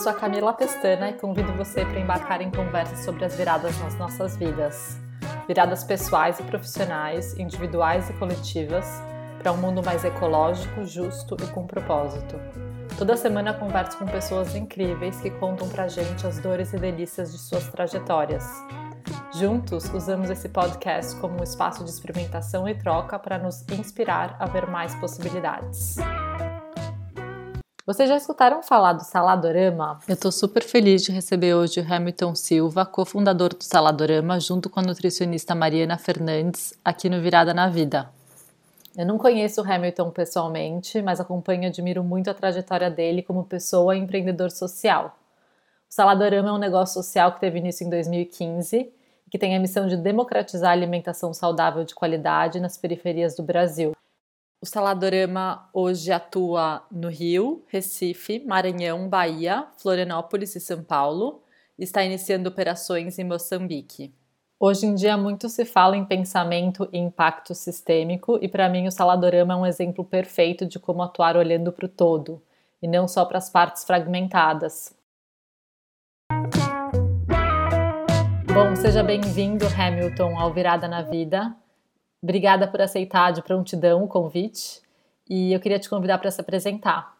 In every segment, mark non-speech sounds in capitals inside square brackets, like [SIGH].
sou a Camila Pestana e convido você para embarcar em conversas sobre as viradas nas nossas vidas. Viradas pessoais e profissionais, individuais e coletivas, para um mundo mais ecológico, justo e com propósito. Toda semana converso com pessoas incríveis que contam pra gente as dores e delícias de suas trajetórias. Juntos, usamos esse podcast como um espaço de experimentação e troca para nos inspirar a ver mais possibilidades. Vocês já escutaram falar do Saladorama? Eu estou super feliz de receber hoje o Hamilton Silva, cofundador do Saladorama, junto com a nutricionista Mariana Fernandes, aqui no Virada na Vida. Eu não conheço o Hamilton pessoalmente, mas acompanho e admiro muito a trajetória dele como pessoa e empreendedor social. O Saladorama é um negócio social que teve início em 2015 e que tem a missão de democratizar a alimentação saudável de qualidade nas periferias do Brasil. O Saladorama hoje atua no Rio, Recife, Maranhão, Bahia, Florianópolis e São Paulo e está iniciando operações em Moçambique. Hoje em dia muito se fala em pensamento e impacto sistêmico e para mim o Saladorama é um exemplo perfeito de como atuar olhando para o todo e não só para as partes fragmentadas. Bom, seja bem-vindo, Hamilton, ao Virada na Vida. Obrigada por aceitar de prontidão o convite e eu queria te convidar para se apresentar.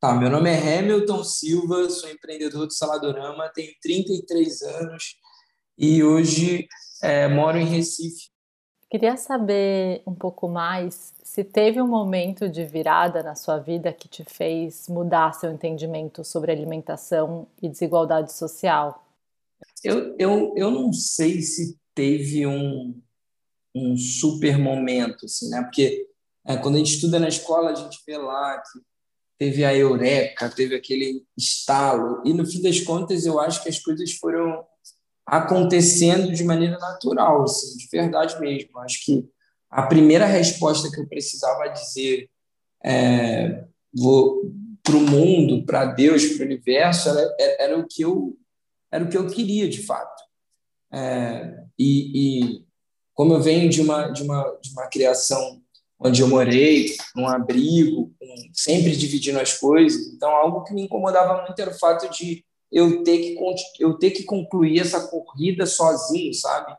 Tá, meu nome é Hamilton Silva, sou empreendedor do Saladorama, tenho 33 anos e hoje é, moro em Recife. Queria saber um pouco mais se teve um momento de virada na sua vida que te fez mudar seu entendimento sobre alimentação e desigualdade social. Eu, eu, eu não sei se teve um, um super momento, assim, né? Porque é, quando a gente estuda na escola, a gente vê lá que teve a eureka, teve aquele estalo, e no fim das contas eu acho que as coisas foram acontecendo de maneira natural, assim, de verdade mesmo. Acho que a primeira resposta que eu precisava dizer é, para o mundo, para Deus, para o universo, era, era, o que eu era o que eu queria de fato. É, e, e como eu venho de uma, de uma, de uma criação onde eu morei, num abrigo, sempre dividindo as coisas, então algo que me incomodava muito era o fato de eu ter que, eu ter que concluir essa corrida sozinho, sabe?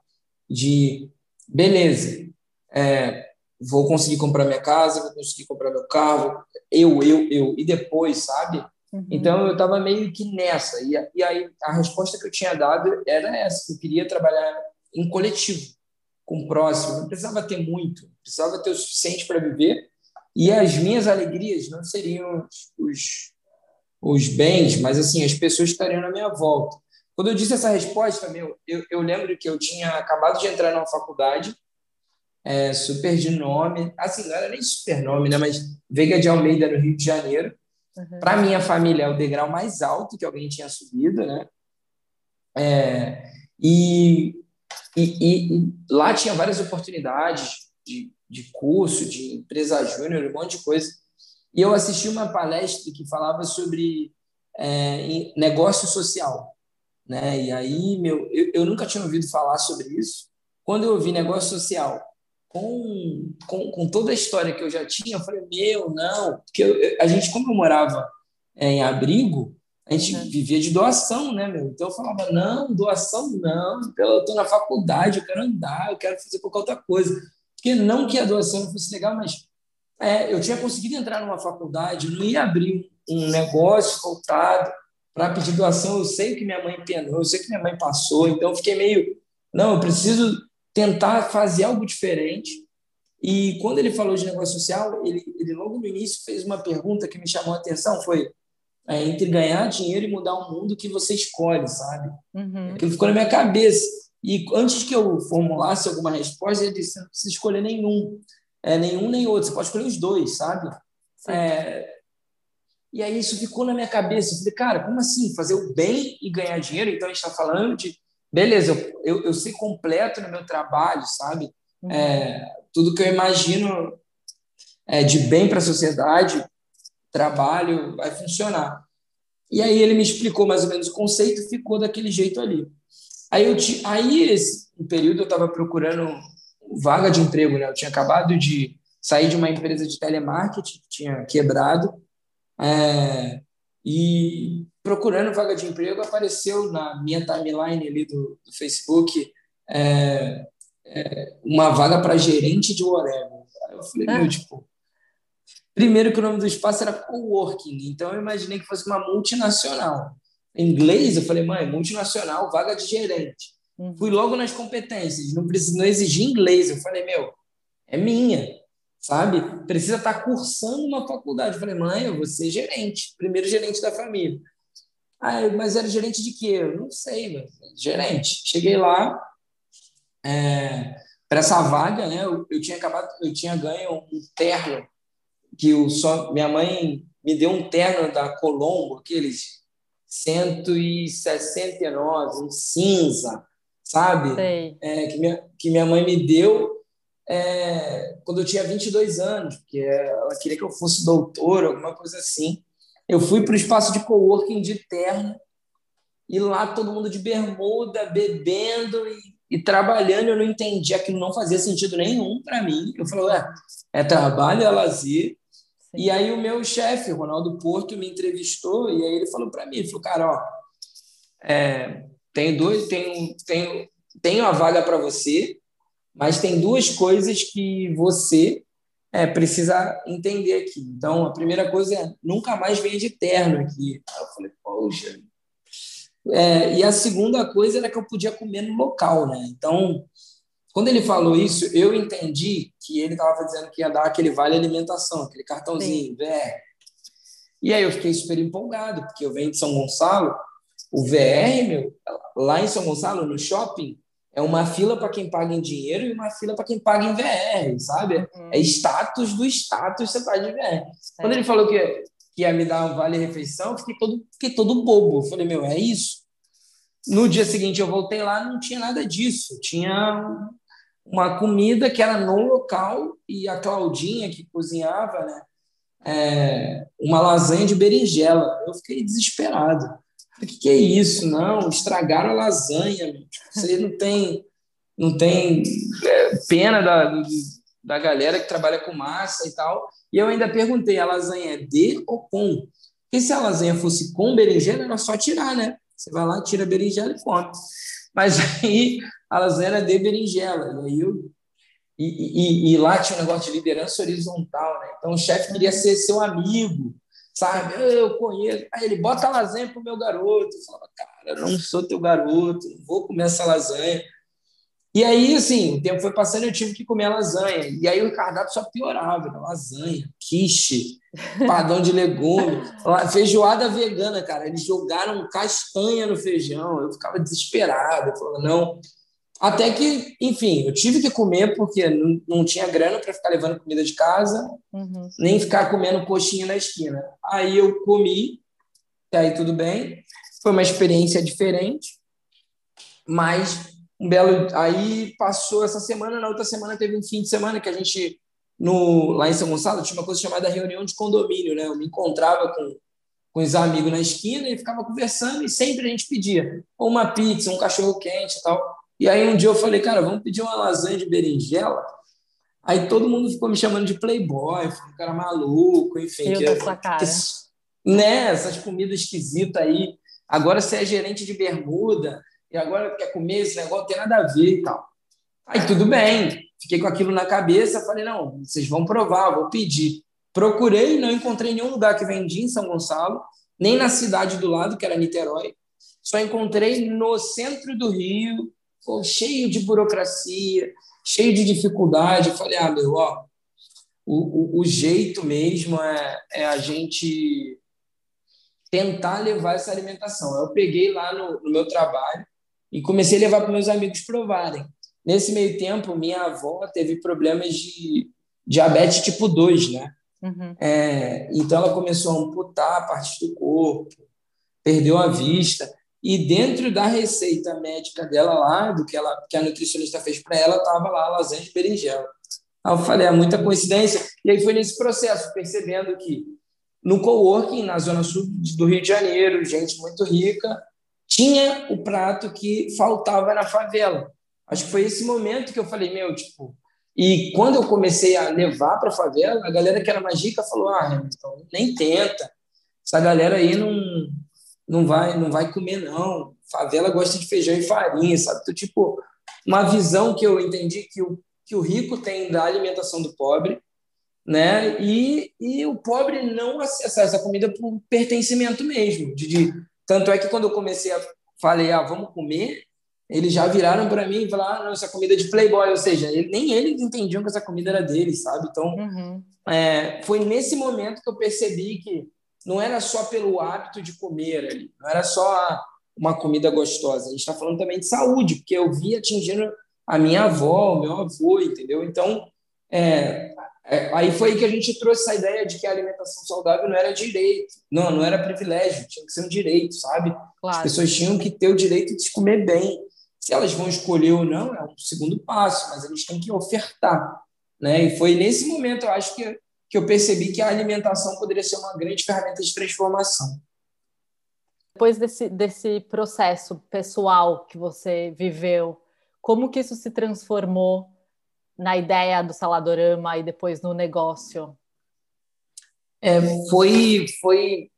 De, beleza, é, vou conseguir comprar minha casa, vou conseguir comprar meu carro, eu, eu, eu, e depois, sabe? Uhum. Então eu estava meio que nessa, e, e aí a resposta que eu tinha dado era essa, que eu queria trabalhar em coletivo com o próximo, não precisava ter muito, precisava ter o suficiente para viver, e as minhas alegrias não seriam os, os bens, mas assim, as pessoas estariam na minha volta. Quando eu disse essa resposta, meu, eu, eu lembro que eu tinha acabado de entrar numa faculdade, é, super de nome, assim, não era nem super nome, né, mas Veiga de Almeida, no Rio de Janeiro. Uhum. Para minha família, é o degrau mais alto que alguém tinha subido, né? É, e e, e, e lá tinha várias oportunidades de, de curso, de empresa júnior, um monte de coisa. E eu assisti uma palestra que falava sobre é, negócio social. Né? E aí, meu, eu, eu nunca tinha ouvido falar sobre isso. Quando eu ouvi negócio social, com, com, com toda a história que eu já tinha, eu falei, meu, não. Porque eu, a gente, como eu morava é, em abrigo, a gente uhum. vivia de doação, né, meu? Então eu falava, não, doação não, eu estou na faculdade, eu quero andar, eu quero fazer qualquer outra coisa. Porque não que a doação fosse legal, mas é, eu tinha conseguido entrar numa faculdade, eu não ia abrir um negócio voltado para pedir doação. Eu sei que minha mãe penou, eu sei que minha mãe passou, então eu fiquei meio, não, eu preciso tentar fazer algo diferente. E quando ele falou de negócio social, ele, ele logo no início fez uma pergunta que me chamou a atenção, foi é, entre ganhar dinheiro e mudar o mundo que você escolhe, sabe? Uhum. Aquilo ficou na minha cabeça. E antes que eu formulasse alguma resposta, ele disse: não precisa escolher nenhum. É, nenhum nem outro, você pode escolher os dois, sabe? É, e aí isso ficou na minha cabeça. Eu falei, cara, como assim? Fazer o bem e ganhar dinheiro? Então a gente está falando de, beleza, eu, eu, eu ser completo no meu trabalho, sabe? Uhum. É, tudo que eu imagino é, de bem para a sociedade, trabalho vai funcionar. E aí ele me explicou mais ou menos o conceito e ficou daquele jeito ali. Aí, eu ti, aí esse período eu estava procurando vaga de emprego, né? Eu tinha acabado de sair de uma empresa de telemarketing que tinha quebrado é, e, procurando vaga de emprego, apareceu na minha timeline ali do, do Facebook é, é, uma vaga para gerente de whatever. Aí eu falei, ah. meu, tipo, primeiro que o nome do espaço era coworking, então eu imaginei que fosse uma multinacional. Em inglês, eu falei, mãe, multinacional, vaga de gerente. Uhum. Fui logo nas competências, não precisa não exigir inglês. Eu falei, meu, é minha, sabe? Precisa estar tá cursando uma faculdade. Eu falei, mãe, eu vou ser gerente, primeiro gerente da família. Ah, mas era gerente de quê? Eu não sei, mas gerente. Cheguei lá, é, para essa vaga, né? Eu, eu, tinha acabado, eu tinha ganho um terno que o só minha mãe me deu um terno da Colombo, aqueles 169, um cinza, sabe? É, que, minha, que minha mãe me deu é, quando eu tinha 22 anos, porque ela queria que eu fosse doutor, alguma coisa assim. Eu fui para o espaço de coworking de terno e lá todo mundo de bermuda, bebendo e, e trabalhando. Eu não entendi, aquilo não fazia sentido nenhum para mim. Eu falei, ué, é trabalho, é lazer. Sim. E aí o meu chefe, Ronaldo Porto, me entrevistou e aí ele falou para mim, ele falou, cara, ó, é, tem dois, tem, tem, tem uma vaga para você, mas tem duas coisas que você é, precisa entender aqui. Então, a primeira coisa é nunca mais venha de terno aqui. Aí eu falei, poxa. É, e a segunda coisa era que eu podia comer no local, né? Então, quando ele falou isso, eu entendi que ele estava dizendo que ia dar aquele vale alimentação, aquele cartãozinho, VR. E aí eu fiquei super empolgado, porque eu venho de São Gonçalo, o VR, meu, lá em São Gonçalo, no shopping, é uma fila para quem paga em dinheiro e uma fila para quem paga em VR, sabe? Uhum. É status do status você paga em VR. É. Quando ele falou que, que ia me dar um vale-refeição, fiquei todo, fiquei todo bobo. Eu falei, meu, é isso? No dia seguinte eu voltei lá, não tinha nada disso. Tinha uma comida que era no local e a Claudinha, que cozinhava, né? É, uma lasanha de berinjela. Eu fiquei desesperado. O que, que é isso? Não, estragaram a lasanha. Você não tem, não tem é, pena da, da galera que trabalha com massa e tal. E eu ainda perguntei: a lasanha é de ou com? Porque se a lasanha fosse com berinjela, era só tirar, né? Você vai lá, tira a berinjela e come. Mas aí a lasanha de berinjela. E aí eu e, e, e, lá tinha um negócio de liderança horizontal, né? Então o chefe queria ser seu amigo, sabe? Eu conheço. Aí ele bota a lasanha pro meu garoto. Eu falava, cara, não sou teu garoto, não vou comer essa lasanha. E aí, assim, o tempo foi passando e eu tive que comer a lasanha. E aí o cardápio só piorava, né? lasanha, quiche, padrão de legume, feijoada vegana, cara. Eles jogaram castanha no feijão. Eu ficava desesperado. Eu falava, não, até que, enfim, eu tive que comer porque não, não tinha grana para ficar levando comida de casa, uhum. nem ficar comendo coxinha na esquina. Aí eu comi, e aí tudo bem. Foi uma experiência diferente, mas um belo. Aí passou essa semana, na outra semana teve um fim de semana que a gente, no, lá em São Gonçalo, tinha uma coisa chamada reunião de condomínio, né? Eu me encontrava com, com os amigos na esquina e ficava conversando, e sempre a gente pedia uma pizza, um cachorro quente e tal. E aí um dia eu falei, cara, vamos pedir uma lasanha de berinjela. Aí todo mundo ficou me chamando de playboy, um cara maluco, enfim. Eu que, sua cara. Que, né, essas comidas esquisitas aí. Agora você é gerente de bermuda e agora quer comer esse negócio, não tem nada a ver e tal. Aí tudo bem, fiquei com aquilo na cabeça, falei, não, vocês vão provar, vou pedir. Procurei, não encontrei nenhum lugar que vendia em São Gonçalo, nem na cidade do lado, que era Niterói. Só encontrei no centro do Rio, pô, cheio de burocracia, cheio de dificuldade. Eu falei, ah, meu, ó, o, o, o jeito mesmo é, é, a gente tentar levar essa alimentação. Eu peguei lá no, no meu trabalho e comecei a levar para meus amigos provarem. Nesse meio tempo, minha avó teve problemas de diabetes tipo 2, né? Uhum. É, então ela começou a amputar partes do corpo, perdeu a vista. E dentro da receita médica dela lá, do que, ela, que a nutricionista fez para ela, estava lá lasanha de berinjela. Aí eu falei, é muita coincidência. E aí foi nesse processo, percebendo que no coworking, na zona sul do Rio de Janeiro, gente muito rica, tinha o prato que faltava na favela. Acho que foi esse momento que eu falei, meu, tipo... E quando eu comecei a levar para a favela, a galera que era mais rica falou, ah, então nem tenta. Essa galera aí não não vai, não vai comer não. Favela gosta de feijão e farinha, sabe? Então, tipo, uma visão que eu entendi que o, que o rico tem da alimentação do pobre, né? E, e o pobre não acessa essa comida por pertencimento mesmo. De, de, tanto é que quando eu comecei a falei, ah, vamos comer, eles já viraram para mim e falaram, ah, não, essa comida é de playboy, ou seja, ele, nem eles entendiam que essa comida era deles, sabe? Então, uhum. é, foi nesse momento que eu percebi que não era só pelo hábito de comer ali, não era só uma comida gostosa, a gente está falando também de saúde, porque eu vi atingindo a minha avó, o meu avô, entendeu? Então, é, é, aí foi que a gente trouxe essa ideia de que a alimentação saudável não era direito, não, não era privilégio, tinha que ser um direito, sabe? Claro. As pessoas tinham que ter o direito de comer bem. Se elas vão escolher ou não, é um segundo passo, mas eles têm que ofertar. Né? E foi nesse momento, eu acho, que, que eu percebi que a alimentação poderia ser uma grande ferramenta de transformação. Depois desse, desse processo pessoal que você viveu, como que isso se transformou na ideia do Saladorama e depois no negócio? É, foi, foi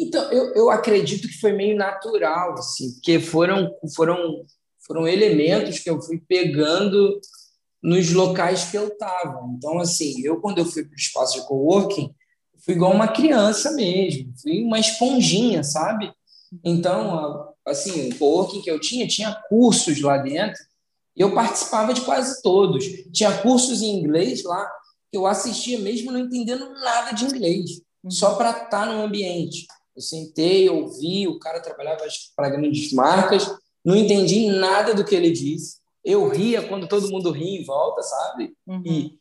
então, eu, eu acredito que foi meio natural, assim, porque foram, foram, foram elementos que eu fui pegando nos locais que eu estava. Então, assim, eu, quando eu fui para o espaço de coworking, fui igual uma criança mesmo, fui uma esponjinha, sabe? Então, assim, o coworking que eu tinha, tinha cursos lá dentro, e eu participava de quase todos. Tinha cursos em inglês lá, que eu assistia mesmo não entendendo nada de inglês, só para estar tá no ambiente. Eu sentei, ouvi, o cara trabalhava para grandes marcas, não entendi nada do que ele disse. Eu ria quando todo mundo ria em volta, sabe? Uhum. E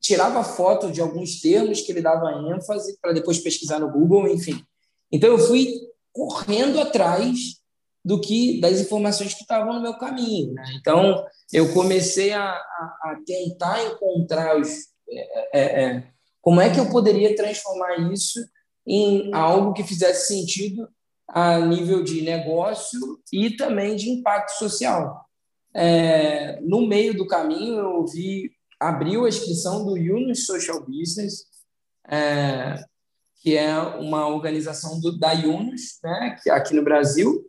tirava foto de alguns termos que ele dava ênfase para depois pesquisar no Google, enfim. Então eu fui correndo atrás do que das informações que estavam no meu caminho. Né? Então eu comecei a, a, a tentar encontrar os, é, é, é como é que eu poderia transformar isso em algo que fizesse sentido a nível de negócio e também de impacto social. É, no meio do caminho, eu vi, abriu a inscrição do Yunus Social Business, é, que é uma organização do, da Yunus, né, é aqui no Brasil,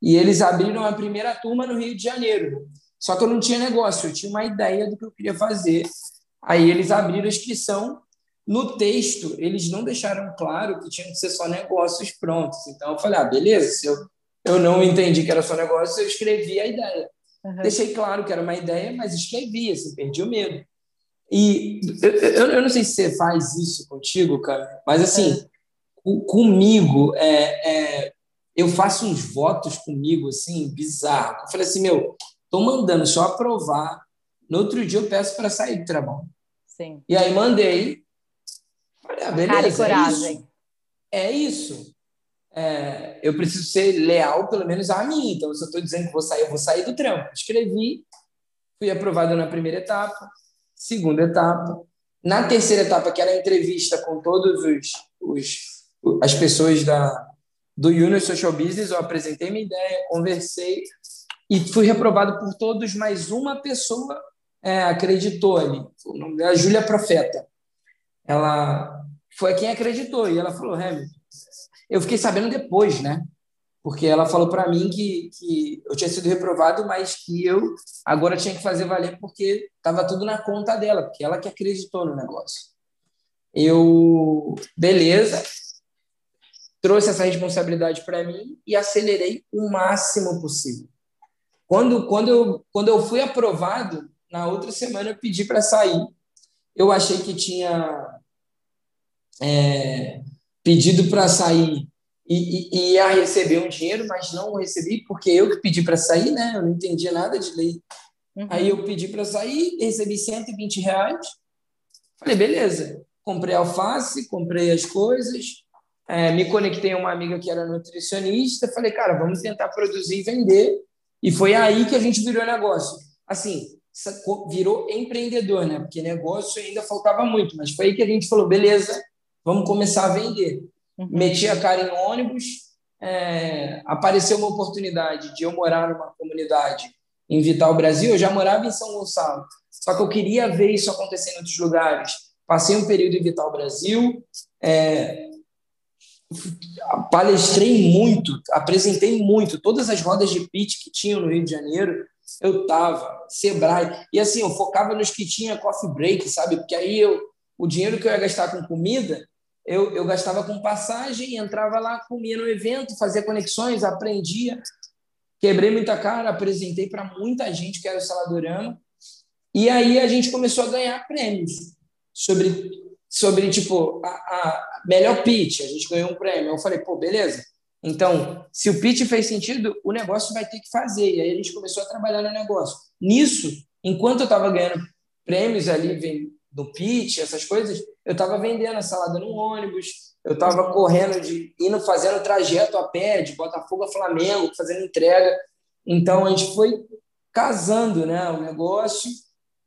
e eles abriram a primeira turma no Rio de Janeiro. Só que eu não tinha negócio, eu tinha uma ideia do que eu queria fazer. Aí eles abriram a inscrição no texto, eles não deixaram claro que tinham que ser só negócios prontos. Então, eu falei, ah, beleza, se eu, eu não entendi que era só negócio, eu escrevi a ideia. Uhum. Deixei claro que era uma ideia, mas escrevi, assim, perdi o medo. E eu, eu, não sei se você faz isso contigo, cara, mas assim, é. comigo, é, é, eu faço uns votos comigo, assim, bizarro. Eu falei assim, meu, tô mandando só aprovar, no outro dia eu peço para sair do trabalho. Sim. E aí mandei, Olha, beleza, Cara e é coragem. É isso. É isso. É, eu preciso ser leal, pelo menos a mim. Então, se eu estou dizendo que vou sair, eu vou sair do trampo. Escrevi, fui aprovado na primeira etapa, segunda etapa. Na terceira etapa, que era a entrevista com todos os, os as pessoas da, do Union Social Business, eu apresentei minha ideia, conversei e fui reprovado por todos, mas uma pessoa é, acreditou ali. O nome dela é Júlia Profeta ela foi quem acreditou. E ela falou, Hamilton, eu fiquei sabendo depois, né? Porque ela falou para mim que, que eu tinha sido reprovado, mas que eu agora tinha que fazer valer porque estava tudo na conta dela, porque ela que acreditou no negócio. Eu, beleza, trouxe essa responsabilidade para mim e acelerei o máximo possível. Quando, quando, eu, quando eu fui aprovado, na outra semana eu pedi para sair. Eu achei que tinha é, pedido para sair e, e, ia receber um dinheiro, mas não recebi porque eu que pedi para sair, né? Eu não entendia nada de lei. Uhum. Aí eu pedi para sair, recebi 120 reais. Falei, beleza. Comprei alface, comprei as coisas, é, me conectei a uma amiga que era nutricionista. Falei, cara, vamos tentar produzir e vender. E foi aí que a gente virou negócio. Assim, virou empreendedor, né? Porque negócio ainda faltava muito, mas foi aí que a gente falou, beleza, vamos começar a vender. Uhum. Meti a cara em ônibus, é, apareceu uma oportunidade de eu morar numa comunidade em Vital Brasil, eu já morava em São Gonçalo, só que eu queria ver isso acontecer em outros lugares. Passei um período em Vital Brasil, é, palestrei muito, apresentei muito, todas as rodas de pitch que tinham no Rio de Janeiro, eu tava, Sebrae, e assim, eu focava nos que tinha coffee break, sabe? Porque aí eu, o dinheiro que eu ia gastar com comida, eu, eu gastava com passagem, entrava lá, comia no evento, fazia conexões, aprendia, quebrei muita cara, apresentei para muita gente que era o Saladorama, e aí a gente começou a ganhar prêmios sobre, sobre tipo, a, a melhor pitch, a gente ganhou um prêmio. Eu falei, pô, beleza, então, se o pitch fez sentido, o negócio vai ter que fazer. E aí a gente começou a trabalhar no negócio. Nisso, enquanto eu estava ganhando prêmios ali do pitch, essas coisas, eu estava vendendo a salada no ônibus, eu estava correndo, de, indo fazendo trajeto a pé, de Botafogo a Flamengo, fazendo entrega. Então, a gente foi casando né, o negócio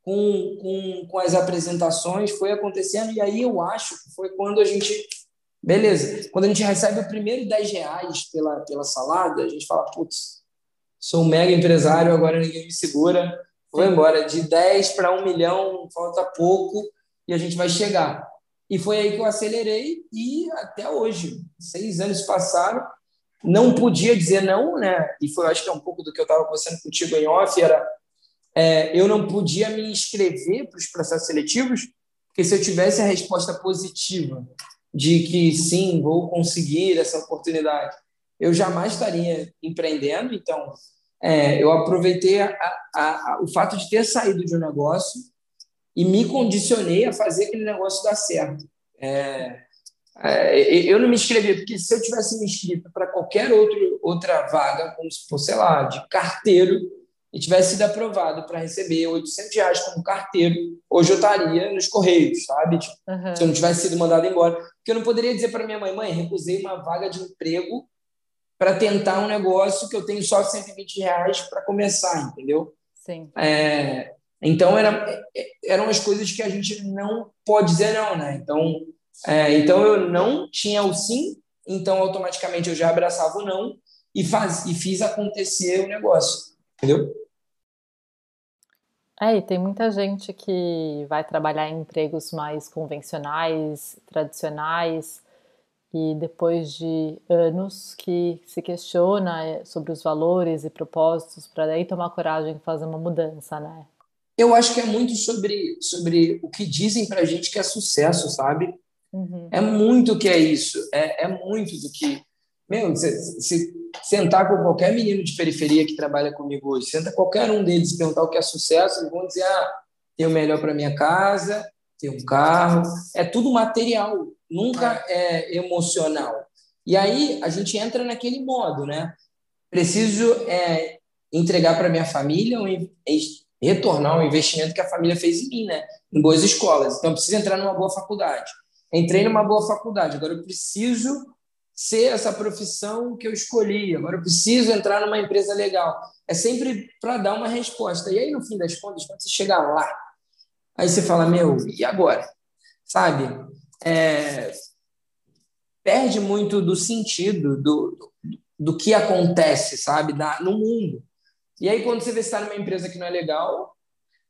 com, com, com as apresentações, foi acontecendo. E aí eu acho que foi quando a gente Beleza. Quando a gente recebe o primeiro 10 reais pela, pela salada, a gente fala, putz, sou um mega empresário, agora ninguém me segura, vou embora. De 10 para 1 milhão, falta pouco e a gente vai chegar. E foi aí que eu acelerei e até hoje, seis anos passaram, não podia dizer não, né? E foi, acho que é um pouco do que eu estava conversando contigo em off, era é, eu não podia me inscrever para os processos seletivos, porque se eu tivesse a resposta positiva de que sim, vou conseguir essa oportunidade, eu jamais estaria empreendendo. Então, é, eu aproveitei a, a, a, o fato de ter saído de um negócio e me condicionei a fazer aquele negócio dar certo. É, é, eu não me inscrevi, porque se eu tivesse me inscrito para qualquer outro, outra vaga, como se fosse, sei lá, de carteiro, e tivesse sido aprovado para receber 800 reais como carteiro, hoje eu estaria nos Correios, sabe? Tipo, uhum. Se eu não tivesse sido mandado embora. Porque eu não poderia dizer para minha mãe, mãe, recusei uma vaga de emprego para tentar um negócio que eu tenho só 120 reais para começar, entendeu? Sim. É, então, era, eram as coisas que a gente não pode dizer não, né? Então, é, então eu não tinha o sim, então automaticamente eu já abraçava o não e, faz, e fiz acontecer o negócio, entendeu? É, e tem muita gente que vai trabalhar em empregos mais convencionais, tradicionais, e depois de anos que se questiona sobre os valores e propósitos para daí tomar coragem de fazer uma mudança, né? Eu acho que é muito sobre, sobre o que dizem para a gente que é sucesso, sabe? Uhum. É muito o que é isso. É, é muito do que. Meu, se, sentar com qualquer menino de periferia que trabalha comigo hoje, senta qualquer um deles e perguntar o que é sucesso, eles vão dizer: ah, ter o melhor para minha casa, ter um carro. É tudo material, nunca é emocional. E aí a gente entra naquele modo, né? Preciso é, entregar para minha família, um, retornar o investimento que a família fez em mim, né? Em boas escolas. Então, eu preciso entrar numa boa faculdade. Entrei numa boa faculdade, agora eu preciso ser essa profissão que eu escolhi, agora eu preciso entrar numa empresa legal. É sempre para dar uma resposta. E aí, no fim das contas, quando você chegar lá, aí você fala, meu, e agora? Sabe? É... Perde muito do sentido do, do, do que acontece, sabe? Da, no mundo. E aí, quando você vê está numa empresa que não é legal,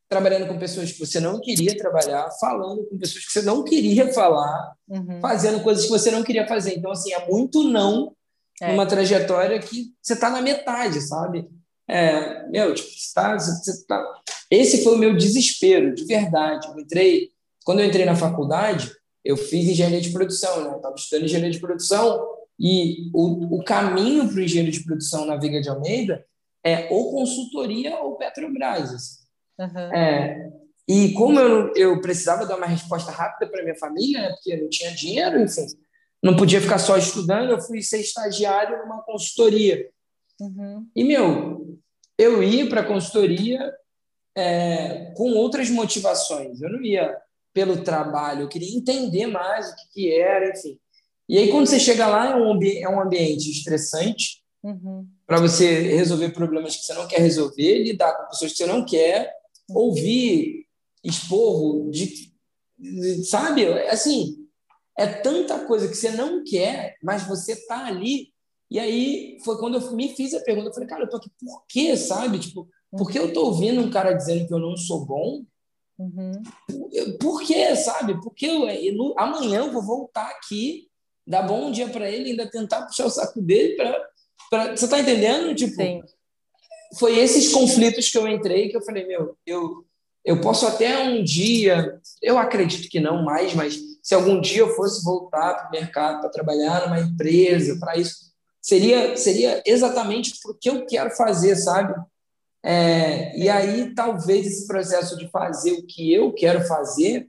trabalhando com pessoas que você não queria trabalhar, falando com pessoas que você não queria falar, uhum. fazendo coisas que você não queria fazer. Então, assim, é muito não é. numa trajetória que você está na metade, sabe? É, meu, tipo, você tá, você tá... Esse foi o meu desespero, de verdade. Eu entrei, quando eu entrei na faculdade, eu fiz engenharia de produção, né? Estava estudando engenharia de produção e o, o caminho para o engenheiro de produção na Veiga de Almeida é ou consultoria ou Petrobras. Assim. Uhum. É, e como eu, eu precisava dar uma resposta rápida para minha família, né, porque eu não tinha dinheiro, enfim, não podia ficar só estudando, eu fui ser estagiário numa consultoria. Uhum. E, meu, eu ia para a consultoria é, com outras motivações. Eu não ia pelo trabalho, eu queria entender mais o que, que era, enfim. E aí, quando você chega lá, é um, é um ambiente estressante uhum. para você resolver problemas que você não quer resolver, lidar com pessoas que você não quer, ouvir esporro de, de, sabe assim é tanta coisa que você não quer mas você tá ali e aí foi quando eu me fiz a pergunta eu falei cara eu tô aqui por quê sabe tipo por que eu tô ouvindo um cara dizendo que eu não sou bom uhum. por, quê sabe porque eu, eu, amanhã eu vou voltar aqui dar bom dia para ele, ainda tentar puxar o saco dele para. Você está entendendo? Tipo, Sim. foi esses conflitos que eu entrei que eu falei, meu, eu, eu posso até um dia, eu acredito que não mais, mas se algum dia eu fosse voltar para o mercado, para trabalhar numa empresa, para isso, seria, seria exatamente porque eu quero fazer, sabe? É, e aí, talvez esse processo de fazer o que eu quero fazer,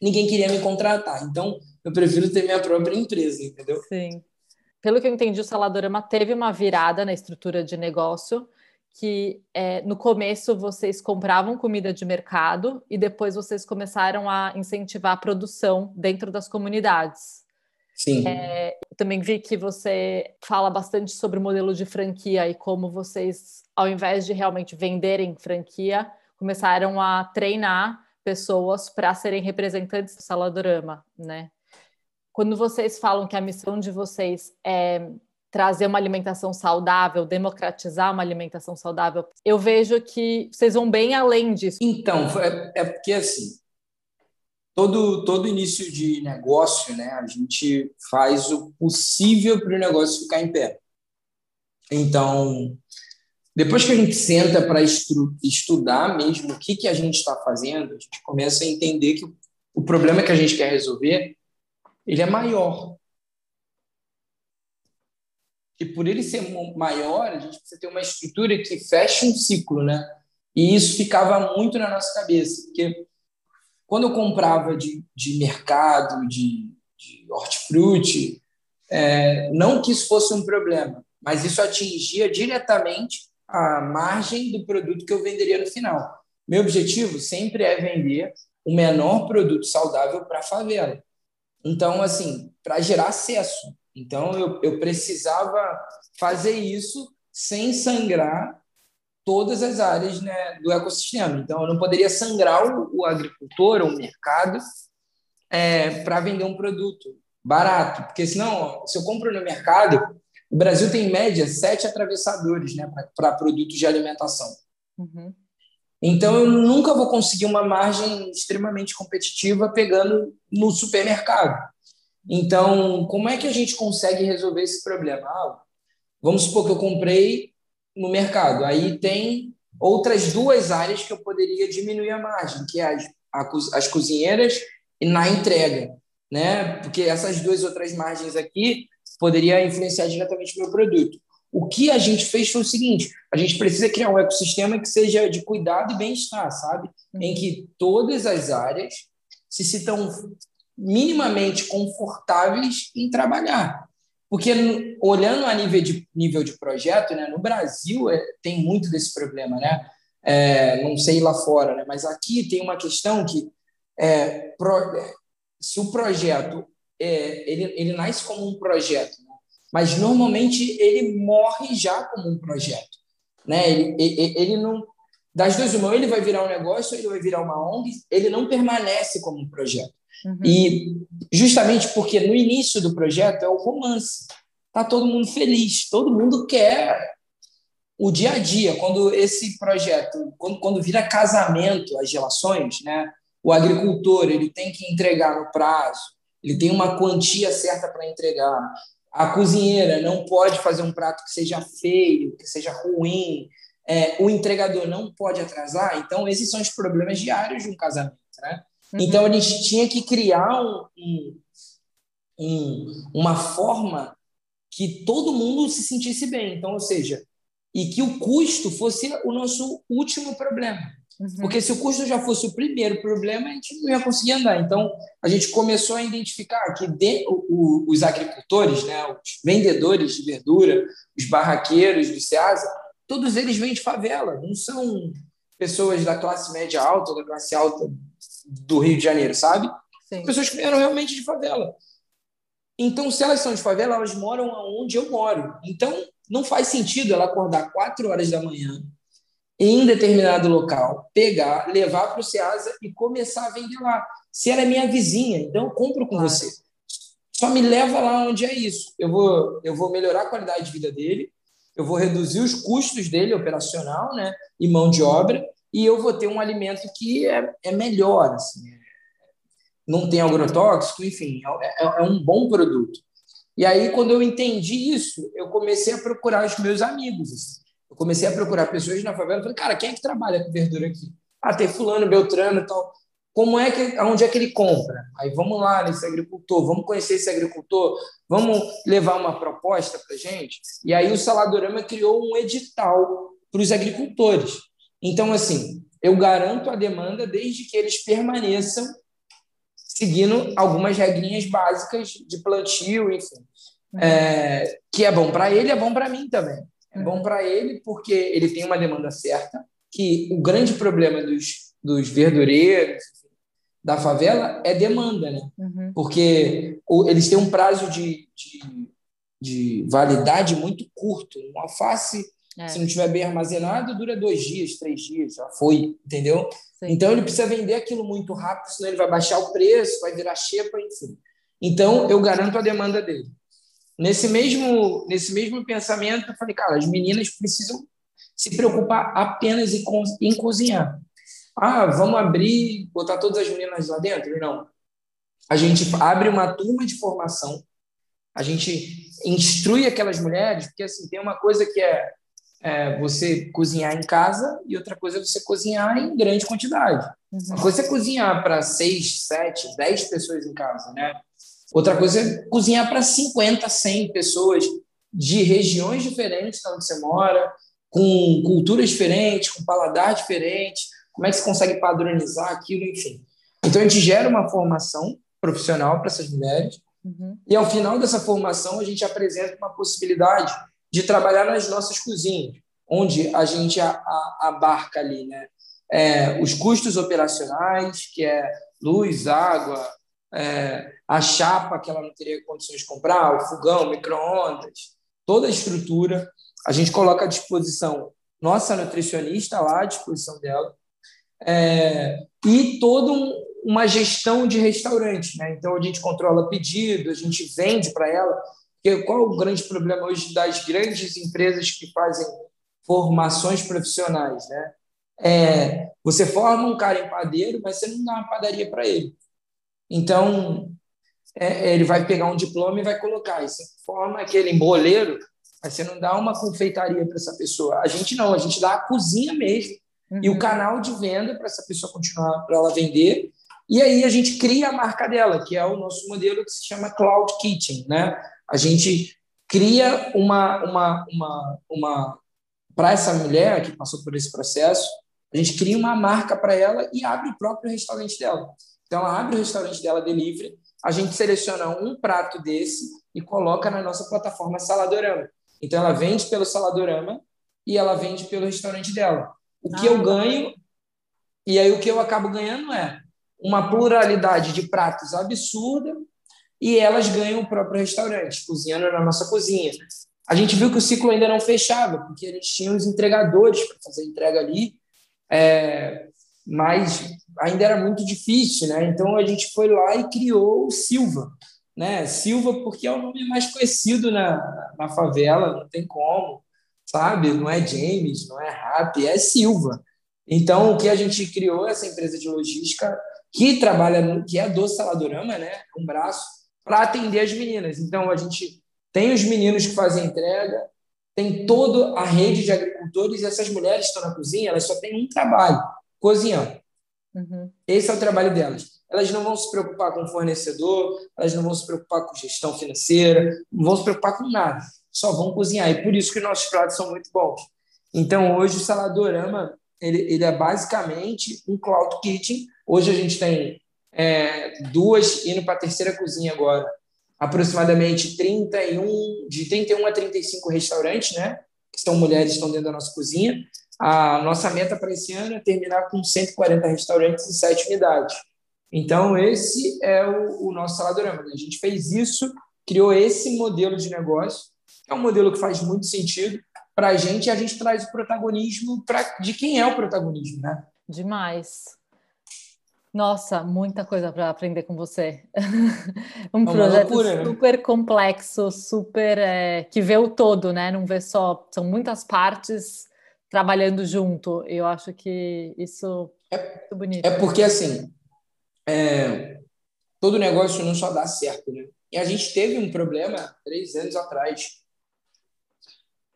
ninguém queria me contratar. Então, eu prefiro ter minha própria empresa, entendeu? Sim. Pelo que eu entendi, o Saladorama teve uma virada na estrutura de negócio, que é, no começo vocês compravam comida de mercado e depois vocês começaram a incentivar a produção dentro das comunidades. Sim. É, também vi que você fala bastante sobre o modelo de franquia e como vocês, ao invés de realmente venderem franquia, começaram a treinar pessoas para serem representantes do Saladorama, né? Quando vocês falam que a missão de vocês é trazer uma alimentação saudável, democratizar uma alimentação saudável, eu vejo que vocês vão bem além disso. Então, é, é porque assim, todo, todo início de negócio, né, a gente faz o possível para o negócio ficar em pé. Então, depois que a gente senta para estu estudar mesmo o que, que a gente está fazendo, a gente começa a entender que o problema que a gente quer resolver ele é maior. E por ele ser maior, a gente precisa ter uma estrutura que feche um ciclo, né? E isso ficava muito na nossa cabeça, porque quando eu comprava de, de mercado, de, de hortifruti, é, não que isso fosse um problema, mas isso atingia diretamente a margem do produto que eu venderia no final. Meu objetivo sempre é vender o menor produto saudável para a favela. Então, assim, para gerar acesso. Então, eu, eu precisava fazer isso sem sangrar todas as áreas né, do ecossistema. Então, eu não poderia sangrar o, o agricultor ou o mercado é, para vender um produto barato, porque senão, se eu compro no mercado, o Brasil tem em média sete atravessadores né, para produtos de alimentação. Uhum. Então, eu nunca vou conseguir uma margem extremamente competitiva pegando no supermercado. Então, como é que a gente consegue resolver esse problema? Ah, vamos supor que eu comprei no mercado, aí tem outras duas áreas que eu poderia diminuir a margem, que é as, as cozinheiras e na entrega, né? Porque essas duas outras margens aqui poderia influenciar diretamente o meu produto. O que a gente fez foi o seguinte: a gente precisa criar um ecossistema que seja de cuidado e bem-estar, sabe? Em uhum. que todas as áreas se sintam minimamente confortáveis em trabalhar. Porque, olhando a nível de, nível de projeto, né, no Brasil é, tem muito desse problema, né? É, não sei lá fora, né? mas aqui tem uma questão que é, pro, se o projeto é, ele, ele nasce como um projeto mas normalmente ele morre já como um projeto. Né? Ele, ele, ele não. Das duas, uma, ele vai virar um negócio, ele vai virar uma ONG, ele não permanece como um projeto. Uhum. E justamente porque no início do projeto é o romance. Tá todo mundo feliz, todo mundo quer o dia a dia, quando esse projeto, quando, quando vira casamento as relações, né? O agricultor ele tem que entregar no prazo, ele tem uma quantia certa para entregar. A cozinheira não pode fazer um prato que seja feio, que seja ruim. É, o entregador não pode atrasar. Então, esses são os problemas diários de um casamento. Né? Uhum. Então, a gente tinha que criar um, um, um, uma forma que todo mundo se sentisse bem. Então, ou seja, e que o custo fosse o nosso último problema. Uhum. Porque se o custo já fosse o primeiro problema, a gente não ia conseguir andar. Então, a gente começou a identificar que de, o, os agricultores, né, os vendedores de verdura, os barraqueiros do Ceasa, todos eles vêm de favela, não são pessoas da classe média alta ou da classe alta do Rio de Janeiro, sabe? Sim. Pessoas que vieram realmente de favela. Então, se elas são de favela, elas moram onde eu moro. Então, não faz sentido ela acordar quatro horas da manhã, em determinado local, pegar, levar para o Ceasa e começar a vender lá. Se ela é minha vizinha, então eu compro com claro. você. Só me leva lá onde é isso. Eu vou, eu vou melhorar a qualidade de vida dele, eu vou reduzir os custos dele, operacional né, e mão de obra, e eu vou ter um alimento que é, é melhor. Assim. não tem agrotóxico, enfim, é, é, é um bom produto. E aí, quando eu entendi isso, eu comecei a procurar os meus amigos. Assim. Eu comecei a procurar pessoas na favela. Falei, cara, quem é que trabalha com verdura aqui? Ah, tem fulano, Beltrano e tal. Como é que, onde é que ele compra? Aí vamos lá nesse agricultor, vamos conhecer esse agricultor, vamos levar uma proposta para gente. E aí o Saladorama criou um edital para os agricultores. Então, assim, eu garanto a demanda desde que eles permaneçam seguindo algumas regrinhas básicas de plantio, enfim. É, que é bom para ele, é bom para mim também. É bom para ele porque ele tem uma demanda certa, que o grande problema dos, dos verdureiros da favela é demanda, né? Uhum. Porque eles têm um prazo de, de, de validade muito curto. Um alface, é. se não estiver bem armazenado, dura dois dias, três dias, já foi, entendeu? Sim. Então ele precisa vender aquilo muito rápido, senão ele vai baixar o preço, vai virar xepa, enfim. Então eu garanto a demanda dele. Nesse mesmo, nesse mesmo pensamento, eu falei, cara, as meninas precisam se preocupar apenas em, em cozinhar. Ah, vamos abrir, botar todas as meninas lá dentro? Não. A gente abre uma turma de formação, a gente instrui aquelas mulheres, porque assim, tem uma coisa que é, é você cozinhar em casa e outra coisa é você cozinhar em grande quantidade. Uhum. Uma coisa é cozinhar para seis, sete, dez pessoas em casa, né? Outra coisa é cozinhar para 50, 100 pessoas de regiões diferentes de onde você mora, com culturas diferentes, com paladar diferente, como é que você consegue padronizar aquilo, enfim. Então, a gente gera uma formação profissional para essas mulheres, uhum. e ao final dessa formação, a gente apresenta uma possibilidade de trabalhar nas nossas cozinhas, onde a gente a, a, abarca ali né, é, os custos operacionais, que é luz, água, é, a chapa que ela não teria condições de comprar, o fogão, micro-ondas, toda a estrutura. A gente coloca à disposição nossa nutricionista lá à disposição dela. É, e toda um, uma gestão de restaurante. Né? Então, a gente controla pedido, a gente vende para ela. Porque qual é o grande problema hoje das grandes empresas que fazem formações profissionais? Né? É, você forma um cara em padeiro, mas você não dá uma padaria para ele. Então, é, é, ele vai pegar um diploma e vai colocar. Você forma aquele emboleiro, mas você não dá uma confeitaria para essa pessoa. A gente não, a gente dá a cozinha mesmo uhum. e o uhum. canal de venda para essa pessoa continuar, para ela vender. E aí a gente cria a marca dela, que é o nosso modelo que se chama Cloud Kitchen. Né? A gente cria uma, uma, uma, uma para essa mulher que passou por esse processo, a gente cria uma marca para ela e abre o próprio restaurante dela. Então, ela abre o restaurante dela delivery, a gente seleciona um prato desse e coloca na nossa plataforma Saladorama. Então, ela vende pelo Saladorama e ela vende pelo restaurante dela. O que ah, eu ganho, e aí o que eu acabo ganhando é uma pluralidade de pratos absurda e elas ganham o próprio restaurante, cozinhando na nossa cozinha. A gente viu que o ciclo ainda não fechava, porque a gente tinha os entregadores para fazer entrega ali. É, mas ainda era muito difícil, né? Então a gente foi lá e criou o Silva, né? Silva porque é o nome mais conhecido na, na favela, não tem como, sabe? Não é James, não é Rap, é Silva. Então o que a gente criou essa empresa de logística que trabalha, que é do Saladorama, né? Um braço para atender as meninas. Então a gente tem os meninos que fazem entrega, tem toda a rede de agricultores e essas mulheres que estão na cozinha, elas só têm um trabalho, cozinhando. Uhum. Esse é o trabalho delas. Elas não vão se preocupar com o fornecedor, elas não vão se preocupar com gestão financeira, não vão se preocupar com nada. Só vão cozinhar. E por isso que nossos pratos são muito bons. Então, hoje, o Saladorama ele, ele é basicamente um cloud kitchen. Hoje a gente tem é, duas, indo para a terceira cozinha agora, aproximadamente 31, de 31 a 35 restaurantes, né? Que são mulheres que estão dentro da nossa cozinha. A nossa meta para esse ano é terminar com 140 restaurantes e 7 unidades. Então, esse é o, o nosso saladorama. Né? A gente fez isso, criou esse modelo de negócio, que é um modelo que faz muito sentido para a gente, e a gente traz o protagonismo pra, de quem é o protagonismo, né? Demais. Nossa, muita coisa para aprender com você. [LAUGHS] um é projeto loucura, né? super né? complexo, super é, que vê o todo, né? Não vê só, são muitas partes trabalhando junto. Eu acho que isso é, é muito bonito. É porque, assim, é, todo negócio não só dá certo, né? E a gente teve um problema três anos atrás,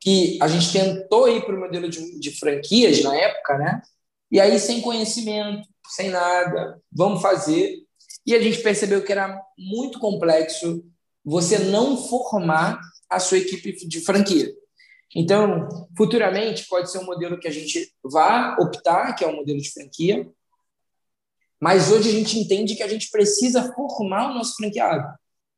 que a gente tentou ir para o modelo de, de franquias na época, né? E aí, sem conhecimento, sem nada, vamos fazer. E a gente percebeu que era muito complexo você não formar a sua equipe de franquia. Então, futuramente, pode ser um modelo que a gente vá optar, que é o um modelo de franquia, mas hoje a gente entende que a gente precisa formar o nosso franqueado.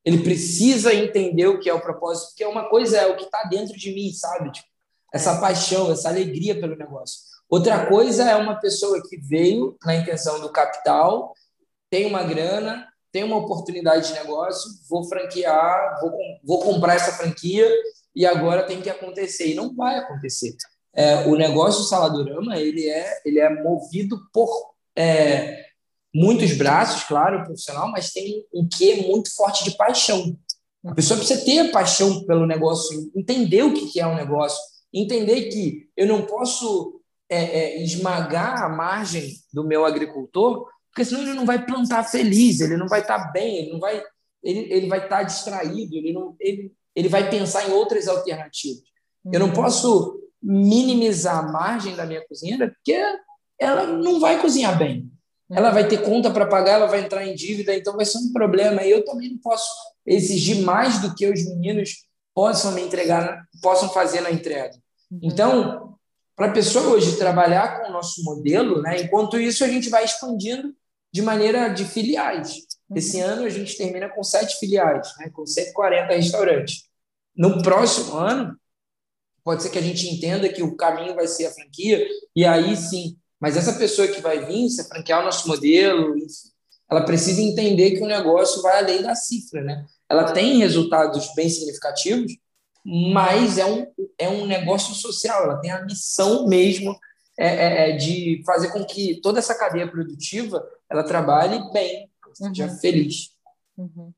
Ele precisa entender o que é o propósito, porque uma coisa é o que está dentro de mim, sabe? Tipo, essa paixão, essa alegria pelo negócio. Outra coisa é uma pessoa que veio na intenção do capital, tem uma grana, tem uma oportunidade de negócio, vou franquear, vou, vou comprar essa franquia e agora tem que acontecer. E não vai acontecer. É, o negócio Saladorama ele é, ele é movido por é, muitos braços, claro, profissional, mas tem um quê muito forte de paixão. A pessoa precisa ter paixão pelo negócio, entender o que é um negócio, entender que eu não posso é, é, esmagar a margem do meu agricultor, porque senão ele não vai plantar feliz, ele não vai estar bem, ele não vai, ele, ele vai estar distraído, ele não, ele, ele vai pensar em outras alternativas. Eu não uhum. posso minimizar a margem da minha cozinheira, porque ela não vai cozinhar bem ela vai ter conta para pagar, ela vai entrar em dívida, então vai ser um problema. E eu também não posso exigir mais do que os meninos possam me entregar, possam fazer na entrega. Uhum. Então, para a pessoa hoje trabalhar com o nosso modelo, né, enquanto isso a gente vai expandindo de maneira de filiais. Esse ano a gente termina com sete filiais, né, com 140 restaurantes. No próximo ano, pode ser que a gente entenda que o caminho vai ser a franquia, e aí sim mas essa pessoa que vai vir, se franquear o nosso modelo, ela precisa entender que o negócio vai além da cifra, né? Ela tem resultados bem significativos, mas é um, é um negócio social, ela tem a missão mesmo é, é, é de fazer com que toda essa cadeia produtiva ela trabalhe bem, uhum. feliz. Uhum.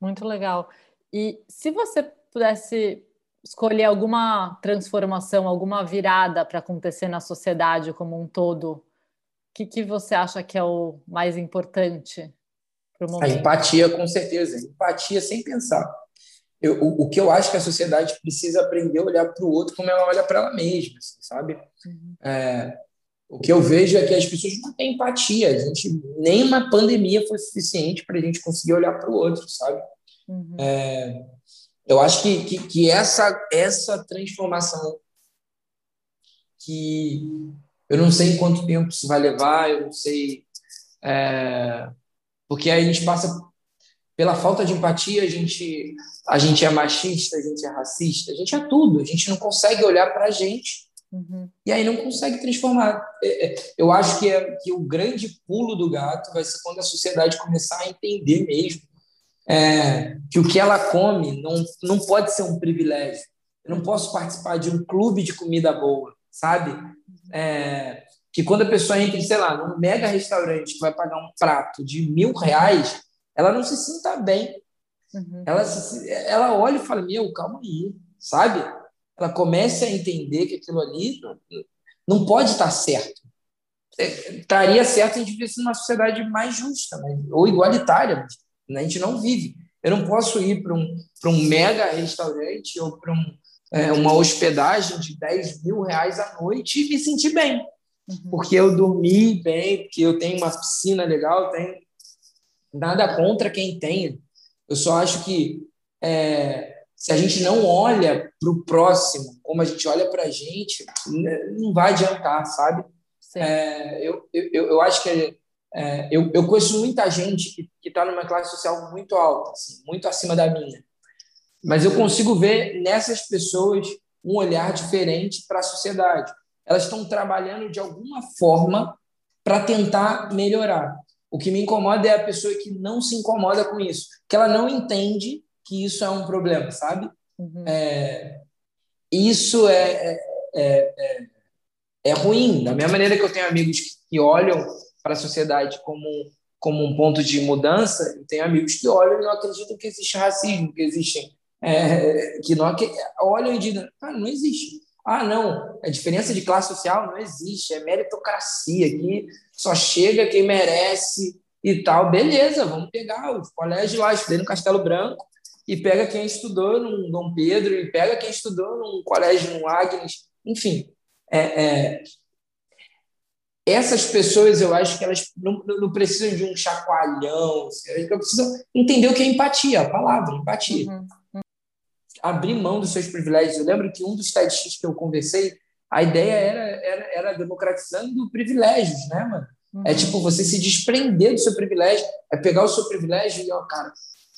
Muito legal. E se você pudesse escolher alguma transformação, alguma virada para acontecer na sociedade como um todo, o que, que você acha que é o mais importante para o momento? A empatia, com certeza. Empatia sem pensar. Eu, o, o, que eu acho que a sociedade precisa aprender a olhar para o outro como ela olha para ela mesma, assim, sabe? Uhum. É, o que eu vejo é que as pessoas não têm empatia. A gente, nem uma pandemia foi suficiente para a gente conseguir olhar para o outro, sabe? Uhum. É, eu acho que, que, que, essa, essa transformação que eu não sei em quanto tempo isso vai levar, eu não sei. É, porque aí a gente passa pela falta de empatia, a gente, a gente é machista, a gente é racista, a gente é tudo, a gente não consegue olhar para a gente uhum. e aí não consegue transformar. É, é, eu acho que, é, que o grande pulo do gato vai ser quando a sociedade começar a entender mesmo é, que o que ela come não, não pode ser um privilégio. Eu não posso participar de um clube de comida boa, sabe? É, que quando a pessoa entra, sei lá, num mega restaurante que vai pagar um prato de mil reais, ela não se sinta bem. Uhum. Ela, se, ela olha e fala, meu, calma aí, sabe? Ela começa a entender que aquilo ali não, pode estar certo. É, estaria certo a gente vivesse numa sociedade mais justa, né? ou igualitária. Mas a gente não vive. Eu não posso ir para um, um mega restaurante ou para um, é, uma hospedagem de 10 mil reais à noite e me sentir bem. Uhum. Porque eu dormi bem, porque eu tenho uma piscina legal, tenho nada contra quem tenha. Eu só acho que é, se a gente não olha para o próximo como a gente olha para a gente, não vai adiantar, sabe? É, eu, eu, eu acho que é, eu, eu conheço muita gente que está numa classe social muito alta, assim, muito acima da minha. Mas eu consigo ver nessas pessoas um olhar diferente para a sociedade. Elas estão trabalhando de alguma forma para tentar melhorar. O que me incomoda é a pessoa que não se incomoda com isso, que ela não entende que isso é um problema, sabe? Uhum. É, isso é, é, é, é, é ruim. Da mesma maneira que eu tenho amigos que, que olham para a sociedade como, como um ponto de mudança, eu tenho amigos que olham e não acreditam que existe racismo, que existem, é, que não olham e dizem, ah, não existe. Ah, não, a diferença de classe social não existe, é meritocracia, aqui só chega quem merece, e tal, beleza, vamos pegar os colégios lá, estudei no Castelo Branco, e pega quem estudou num Dom Pedro, e pega quem estudou num colégio, num Agnes, enfim. É, é, essas pessoas, eu acho que elas não, não precisam de um chacoalhão, assim, elas precisam entender o que é empatia, a palavra, empatia. Uhum. Abrir mão dos seus privilégios. Eu lembro que um dos TEDx que eu conversei, a ideia era, era, era democratizando privilégios, né, mano? É uhum. É tipo você se desprender do seu privilégio, é pegar o seu privilégio e, ó, cara,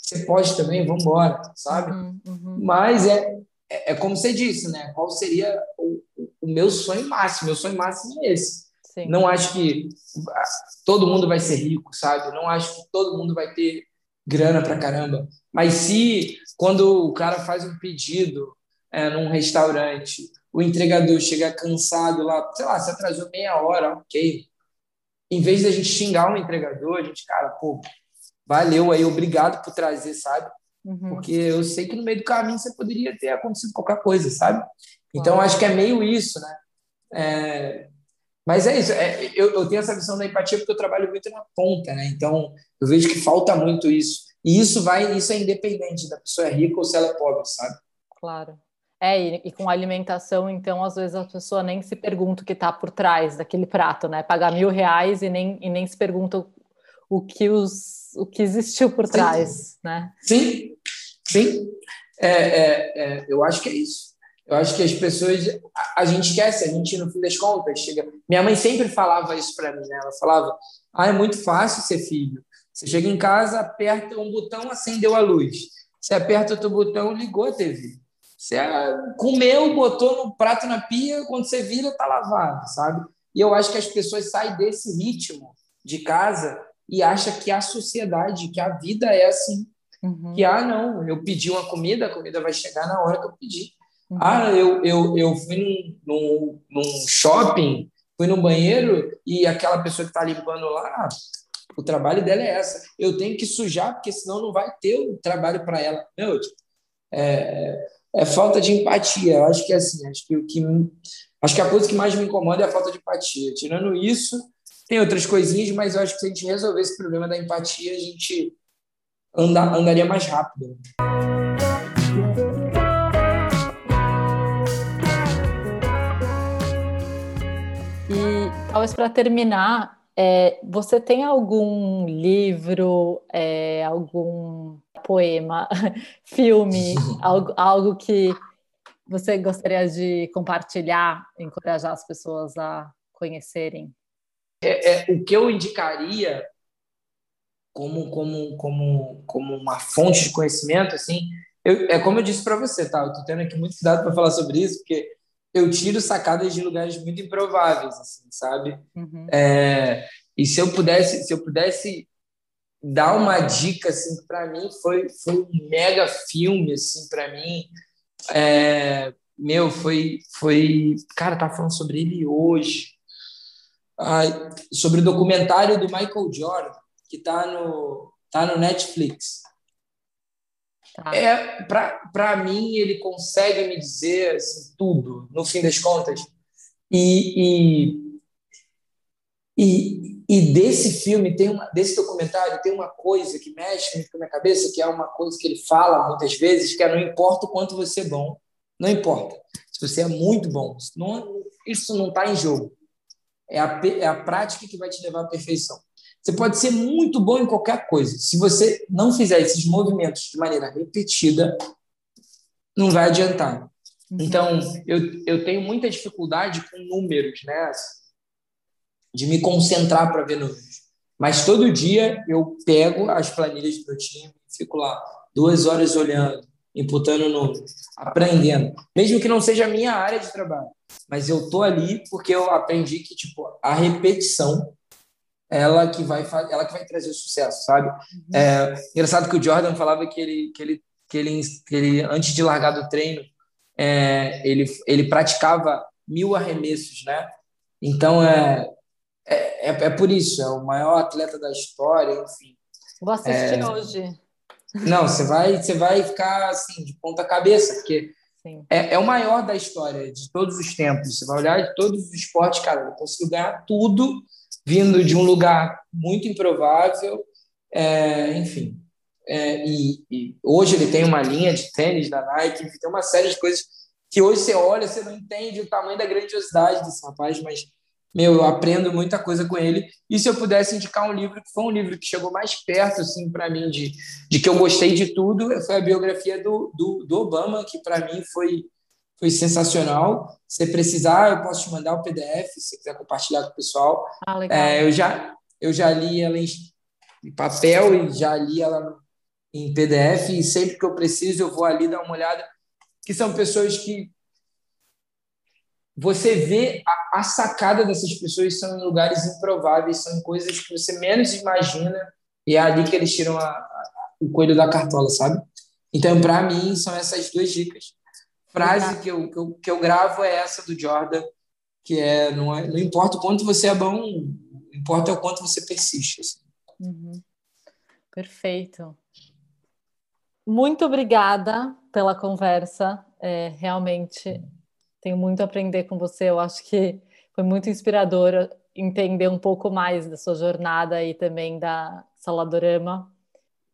você pode também, vamos embora, sabe? Uhum, uhum. Mas é, é, é, como você disse, né? Qual seria o, o meu sonho máximo? Meu sonho máximo é esse. Sim. Não acho que todo mundo vai ser rico, sabe? Não acho que todo mundo vai ter grana pra caramba. Mas se quando o cara faz um pedido é, num restaurante, o entregador chega cansado lá, sei lá, se atrasou meia hora, ok. Em vez de a gente xingar o entregador, a gente, cara, pô, valeu aí, obrigado por trazer, sabe? Uhum. Porque eu sei que no meio do caminho você poderia ter acontecido qualquer coisa, sabe? Então, acho que é meio isso, né? É... Mas é isso, é, eu, eu, tenho essa visão da empatia porque eu trabalho muito na ponta, né? Então, eu vejo que falta muito isso. E isso vai, isso é independente da pessoa é rica ou se ela é pobre, sabe? Claro. É, e, e, com alimentação, então, às vezes a pessoa nem se pergunta o que está por trás daquele prato, né? Pagar mil reais e nem, e nem se pergunta o que, os, o que existiu por trás, sim. né? Sim, sim. É, é, é, eu acho que é isso. Eu acho que as pessoas. A, a, gente esquece, a gente, no fim das contas, chega. Minha mãe sempre falava isso para mim, né? Ela falava: ah, é muito fácil ser filho. Você chega em casa, aperta um botão, acendeu a luz. Você aperta outro botão, ligou a TV. Você ah, comeu, botou no prato na pia, quando você vira, tá lavado, sabe? E eu acho que as pessoas saem desse ritmo de casa e acha que a sociedade, que a vida é assim. Uhum. Que, ah, não, eu pedi uma comida, a comida vai chegar na hora que eu pedi. Uhum. Ah, eu, eu, eu fui num, num, num shopping, fui no banheiro e aquela pessoa que está limpando lá, o trabalho dela é essa. Eu tenho que sujar, porque senão não vai ter o trabalho para ela. Meu, é, é falta de empatia. Eu acho que é assim, acho que o que acho que a coisa que mais me incomoda é a falta de empatia. Tirando isso, tem outras coisinhas, mas eu acho que se a gente resolver esse problema da empatia, a gente anda, andaria mais rápido. E talvez para terminar, é, você tem algum livro, é, algum poema, [LAUGHS] filme, [LAUGHS] algo, algo que você gostaria de compartilhar, encorajar as pessoas a conhecerem? É, é, o que eu indicaria como, como, como, como uma fonte de conhecimento, assim, eu, é como eu disse para você, tá? Eu tô tendo aqui muito cuidado para falar sobre isso, porque eu tiro sacadas de lugares muito improváveis, assim, sabe? Uhum. É, e se eu pudesse, se eu pudesse dar uma dica, assim, para mim foi, foi um mega filme, assim, para mim. É, meu, foi, foi, cara, tá falando sobre ele hoje sobre o documentário do Michael Jordan, que está no, tá no Netflix. Tá. É, Para mim, ele consegue me dizer assim, tudo, no fim das contas. E, e, e, e, desse filme, tem uma, desse documentário, tem uma coisa que mexe muito com a minha cabeça, que é uma coisa que ele fala muitas vezes, que é não importa o quanto você é bom, não importa. Se você é muito bom, não, isso não está em jogo. É a, é a prática que vai te levar à perfeição. Você pode ser muito bom em qualquer coisa. Se você não fizer esses movimentos de maneira repetida, não vai adiantar. Uhum. Então, eu, eu tenho muita dificuldade com números, né? De me concentrar para ver números. Mas todo dia eu pego as planilhas do meu time, fico lá duas horas olhando, imputando números, aprendendo. Mesmo que não seja a minha área de trabalho mas eu tô ali porque eu aprendi que tipo a repetição ela que vai ela que vai trazer o sucesso, sabe? Uhum. É, engraçado que o Jordan falava que ele que ele que ele, que ele antes de largar do treino é, ele ele praticava mil arremessos, né? Então é, é, é, é por isso é o maior atleta da história, enfim. Vou assistir é, hoje. Não, você vai você vai ficar assim de ponta cabeça porque é, é, o maior da história de todos os tempos. Você vai olhar de todos os esportes, cara, ele conseguiu ganhar tudo vindo de um lugar muito improvável, é, enfim. É, e, e, hoje ele tem uma linha de tênis da Nike, tem uma série de coisas que hoje você olha, você não entende o tamanho da grandiosidade desse rapaz, mas meu, eu aprendo muita coisa com ele. E se eu pudesse indicar um livro que foi um livro que chegou mais perto, assim, para mim, de, de que eu gostei de tudo, foi a biografia do, do, do Obama, que para mim foi, foi sensacional. Se precisar, eu posso te mandar o PDF, se quiser compartilhar com o pessoal. Ah, legal. É, eu, já, eu já li ela em, em papel e já li ela em PDF, e sempre que eu preciso, eu vou ali dar uma olhada, que são pessoas que você vê a, a, sacada dessas pessoas são em lugares improváveis, são em coisas que você menos imagina, e é ali que eles tiram a, a, o coelho da cartola, sabe? Então, para mim, são essas duas dicas. Frase que eu, que eu, que eu gravo é essa do Jordan, que é não, é, não importa o quanto você é bom, importa o quanto você persiste. Assim. Uhum. Perfeito. Muito obrigada pela conversa. É, realmente tenho muito a aprender com você. Eu acho que foi muito inspirador entender um pouco mais da sua jornada e também da Saladorama.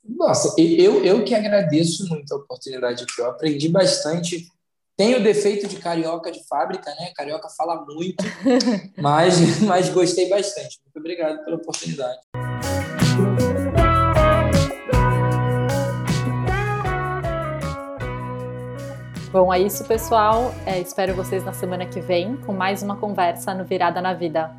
Nossa, eu, eu que agradeço muito a oportunidade aqui. Eu aprendi bastante. Tem o defeito de carioca de fábrica, né? Carioca fala muito, [LAUGHS] mas, mas gostei bastante. Muito obrigado pela oportunidade. Bom, é isso, pessoal. É, espero vocês na semana que vem com mais uma conversa no Virada na Vida.